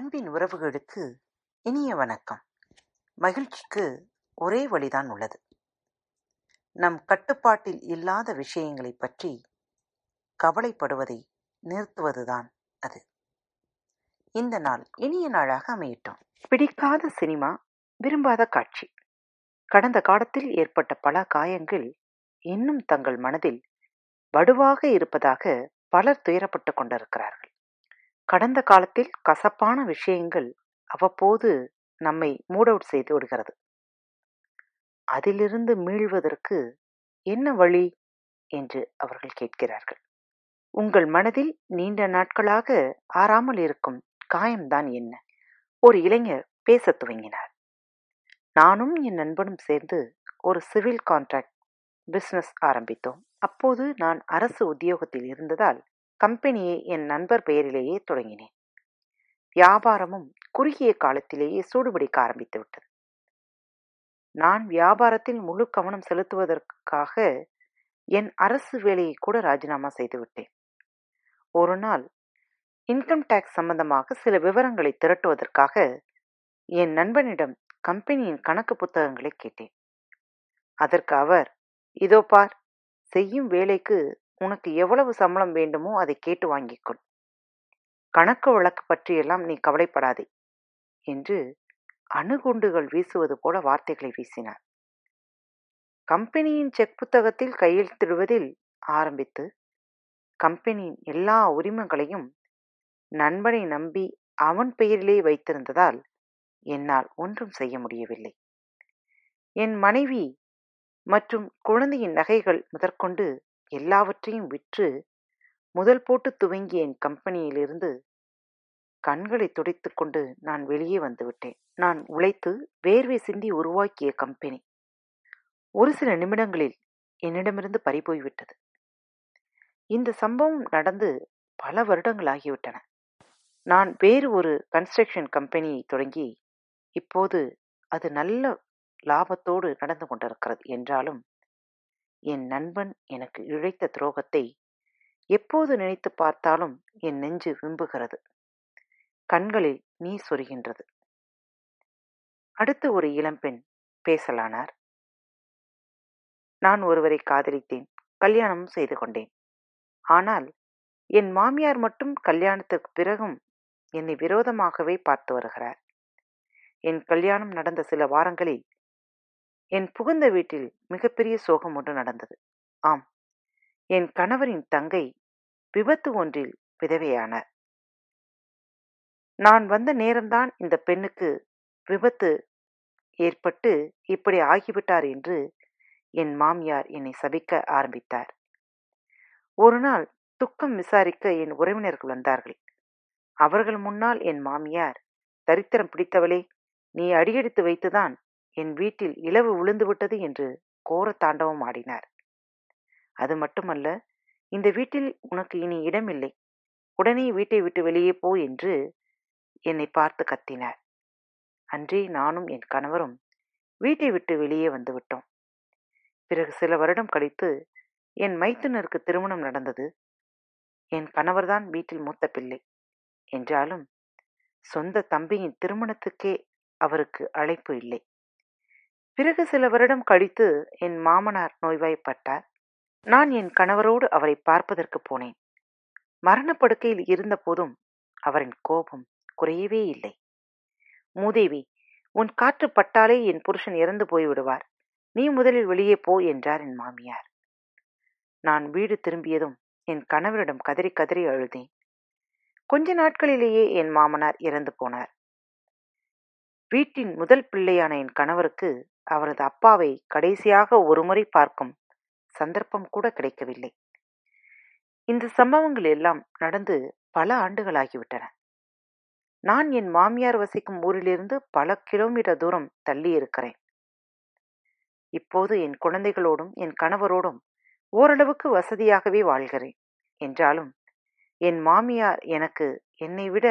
அன்பின் உறவுகளுக்கு இனிய வணக்கம். மகிழ்ச்சிக்கு ஒரே வழிதான் உள்ளது. நம் கட்டுப்பாட்டில் இல்லாத விஷயங்களைப் பற்றி கவலைப்படுவதை நிறுத்துவதுதான் அது. இந்த நாள் இனிய நாளாக அமையட்டும். பிடிக்காத சினிமா விரும்பாத காட்சி. கடந்த காலத்தில் ஏற்பட்ட பல காயங்கள் இன்னும் தங்கள் மனதில் வடுவாக இருப்பதாக பலர் துயரப்பட்டுக் கொண்டிருக்கிறார்கள். கடந்த காலத்தில் கசப்பான விஷயங்கள் அவ்வப்போது நம்மை மூட் அவுட் செய்து விடுகிறது. அதிலிருந்து மீள்வதற்கு என்ன வழி? என்று அவர்கள் கேட்கிறார்கள். உங்கள் மனதில் நீண்ட நாட்களாக ஆறாமல் இருக்கும் காயம்தான் என்ன? ஒரு இளைஞர் பேசத் துவங்கினார். நானும் என் நண்பனும் சேர்ந்து ஒரு சிவில் கான்ட்ராக்ட் பிஸ்னஸ் ஆரம்பித்தோம். அப்போது நான் அரசு உத்தியோகத்தில் இருந்ததால் கம்பெனியை என் நண்பர் பெயரிலேயே தொடங்கினேன். வியாபாரமும் குறுகிய காலத்திலேயே சூடுபிடிக்க ஆரம்பித்து விட்டது. நான் வியாபாரத்தில் முழு கவனம் செலுத்துவதற்காக என் அரசு வேலையை கூட ராஜினாமா செய்துவிட்டேன் ஒரு நாள் இன்கம் டேக்ஸ் சம்பந்தமாக சில விவரங்களை திரட்டுவதற்காக என் நண்பனிடம் கம்பெனியின் கணக்கு புத்தகங்களை கேட்டேன். அதற்கு அவர் இதோ பார் செய்யும் வேலைக்கு உனக்கு எவ்வளவு சம்பளம் வேண்டுமோ அதை கேட்டு வாங்கிக்கொள். கணக்கு வழக்கு பற்றியெல்லாம் நீ கவலைப்படாதே என்று அணுகுண்டுகள் வீசுவது போல வார்த்தைகளை வீசினார். கம்பெனியின் செக் புத்தகத்தில் கையெழுத்திடுவதில் ஆரம்பித்து கம்பெனியின் எல்லா உரிமங்களையும் நண்பனை நம்பி அவன் பெயரிலே வைத்திருந்ததால் என்னால் ஒன்றும் செய்ய முடியவில்லை. என் மனைவி மற்றும் குழந்தையின் நகைகள் முதற்கொண்டு எல்லாவற்றையும் விற்று முதல் போட்டு துவங்கிய என் கம்பெனியிலிருந்து கண்களை துடைத்துக்கொண்டு நான் வெளியே வந்துவிட்டேன் நான் உழைத்து வேர்வை சிந்தி உருவாக்கிய கம்பெனி. ஒரு சில நிமிடங்களில் என்னிடமிருந்து பறிபோய்விட்டது இந்த சம்பவம் நடந்து பல வருடங்கள் ஆகிவிட்டன. நான் வேறு ஒரு கன்ஸ்ட்ரக்ஷன் கம்பெனியை தொடங்கி இப்போது அது நல்ல லாபத்தோடு நடந்து கொண்டிருக்கிறது என்றாலும் என் நண்பன் எனக்கு இழைத்த துரோகத்தை எப்போது நினைத்து பார்த்தாலும் என் நெஞ்சு விம்புகிறது. கண்களில் நீ சொரிகின்றது. அடுத்து ஒரு இளம்பெண் பேசலானார். நான் ஒருவரை காதலித்தேன் கல்யாணமும் செய்து கொண்டேன். ஆனால் என் மாமியார் மட்டும் கல்யாணத்துக்கு பிறகும் என்னை விரோதமாகவே பார்த்து வருகிறார். என் கல்யாணம் நடந்த சில வாரங்களில் என் புகுந்த வீட்டில் மிகப்பெரிய சோகம் ஒன்று நடந்தது. ஆம். என் கணவரின் தங்கை விபத்து ஒன்றில் விதவையானார். நான் வந்த நேரம்தான் இந்த பெண்ணுக்கு விபத்து ஏற்பட்டு இப்படி ஆகிவிட்டார் என்று என் மாமியார் என்னை சபிக்க ஆரம்பித்தார். ஒரு நாள் துக்கம் விசாரிக்க என் உறவினர்கள் வந்தார்கள். அவர்கள் முன்னால் என் மாமியார் தரித்திரம் பிடித்தவளே நீ அடியெடுத்து வைத்துதான் என் வீட்டில் இலவு விழுந்துவிட்டது என்று கோர தாண்டவம் ஆடினார். அது மட்டுமல்ல இந்த வீட்டில் உனக்கு இனி இடமில்லை. உடனே வீட்டை விட்டு வெளியே போ என்று என்னை பார்த்து கத்தினார். அன்றே நானும் என் கணவரும் வீட்டை விட்டு வெளியே வந்துவிட்டோம் பிறகு சில வருடம் கழித்து என் மைத்துனருக்கு திருமணம் நடந்தது. என் கணவர்தான் வீட்டில் மூத்த பிள்ளை. என்றாலும் சொந்த தம்பியின் திருமணத்துக்கே அவருக்கு அழைப்பு இல்லை. பிறகு சில வருடம் கழித்து என் மாமனார் நோய்வாய்ப்பட்டார். நான் என் கணவரோடு அவரை பார்ப்பதற்கு போனேன். மரணப்படுக்கையில் இருந்தபோதும் அவரின் கோபம் குறையவே இல்லை. மூதேவி உன் காற்று பட்டாலே என் புருஷன் இறந்து போய்விடுவார் நீ முதலில் வெளியே போ என்றார் என் மாமியார். நான் வீடு திரும்பியதும் என் கணவரிடம் கதறி கதறி அழுதேன். கொஞ்ச நாட்களிலேயே என் மாமனார் இறந்து போனார். வீட்டின் முதல் பிள்ளையான என் கணவருக்கு அவரது அப்பாவை கடைசியாக ஒருமுறை பார்க்கும் சந்தர்ப்பம் கூட கிடைக்கவில்லை. இந்த சம்பவங்கள் எல்லாம் நடந்து பல ஆண்டுகளாகிவிட்டன. நான் என் மாமியார் வசிக்கும் ஊரிலிருந்து பல கிலோமீட்டர் தூரம் தள்ளி இருக்கிறேன் இப்போது என் குழந்தைகளோடும் என் கணவரோடும் ஓரளவுக்கு வசதியாகவே வாழ்கிறேன். என்றாலும் என் மாமியார் எனக்கு என்னை விட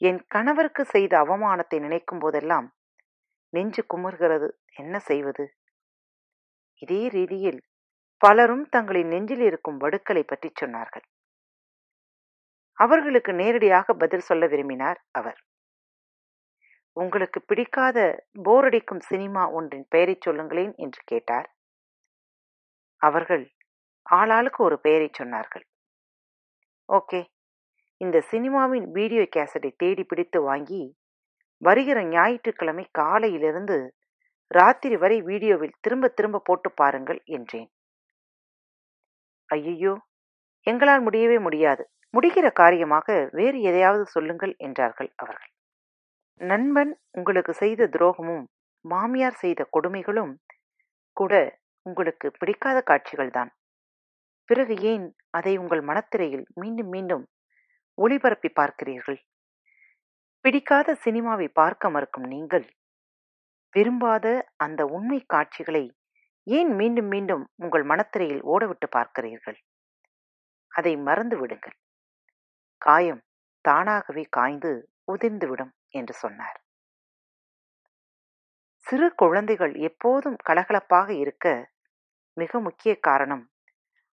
என் கணவருக்கு செய்த அவமானத்தை நினைக்கும் போதெல்லாம் நெஞ்சு குமுறுகிறது. என்ன செய்வது? இதே ரீதியில் பலரும் தங்களின் நெஞ்சில் இருக்கும் வடுக்களை பற்றி சொன்னார்கள். அவர்களுக்கு நேரடியாக பதில் சொல்ல விரும்பினார் அவர். உங்களுக்கு பிடிக்காத போரடிக்கும் சினிமா ஒன்றின் பெயரைச் சொல்லுங்களேன் என்று கேட்டார். அவர்கள் ஆளாளுக்கு ஒரு பெயரைச் சொன்னார்கள். ஓகே இந்த சினிமாவின் வீடியோ கேசட்டை தேடி பிடித்து வாங்கி வருகிற ஞாயிற்றுக்கிழமை காலையிலிருந்து ராத்திரி வரை வீடியோவில் திரும்ப திரும்ப போட்டு பாருங்கள் என்றேன். ஐயையோ! எங்களால் முடியவே முடியாது. முடிகிற காரியமாக வேறு எதையாவது சொல்லுங்கள் என்றார்கள் அவர்கள். நண்பன் உங்களுக்கு செய்த துரோகமும் மாமியார் செய்த கொடுமைகளும் கூட உங்களுக்கு பிடிக்காத காட்சிகள்தான். பிறகு ஏன் அதை உங்கள் மனத்திரையில் மீண்டும் மீண்டும் ஒளிபரப்பி பார்க்கிறீர்கள். பிடிக்காத சினிமாவை பார்க்க மறுக்கும் நீங்கள். விரும்பாத அந்த உண்மை காட்சிகளை ஏன் மீண்டும் மீண்டும் உங்கள் மனத்திரையில் ஓடவிட்டு பார்க்கிறீர்கள்? அதை மறந்து விடுங்கள். காயம் தானாகவே காய்ந்து உதிர்ந்துவிடும் என்று சொன்னார். சிறு குழந்தைகள் எப்போதும் கலகலப்பாக இருக்க மிக முக்கிய காரணம்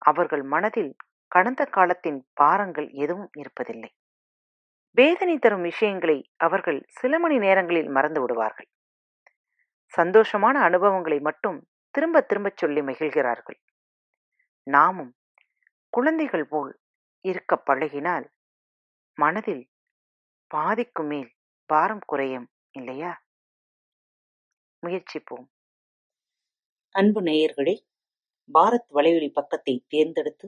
அவர்கள் மனதில் கடந்த காலத்தின் பாரங்கள் எதுவும் இருப்பதில்லை. வேதனை தரும் விஷயங்களை அவர்கள் சில மணி நேரங்களில் மறந்து விடுவார்கள். சந்தோஷமான அனுபவங்களை மட்டும் திரும்ப திரும்பச் சொல்லி மகிழ்கிறார்கள். நாமும் குழந்தைகள் போல் இருக்க பழகினால் மனதில் பாதிக்கு மேல் பாரம் குறையும் இல்லையா? முயற்சிப்போம். அன்பு நேயர்களே பாரத் வலையொலி பக்கத்தை தேர்ந்தெடுத்து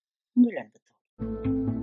女人的嘴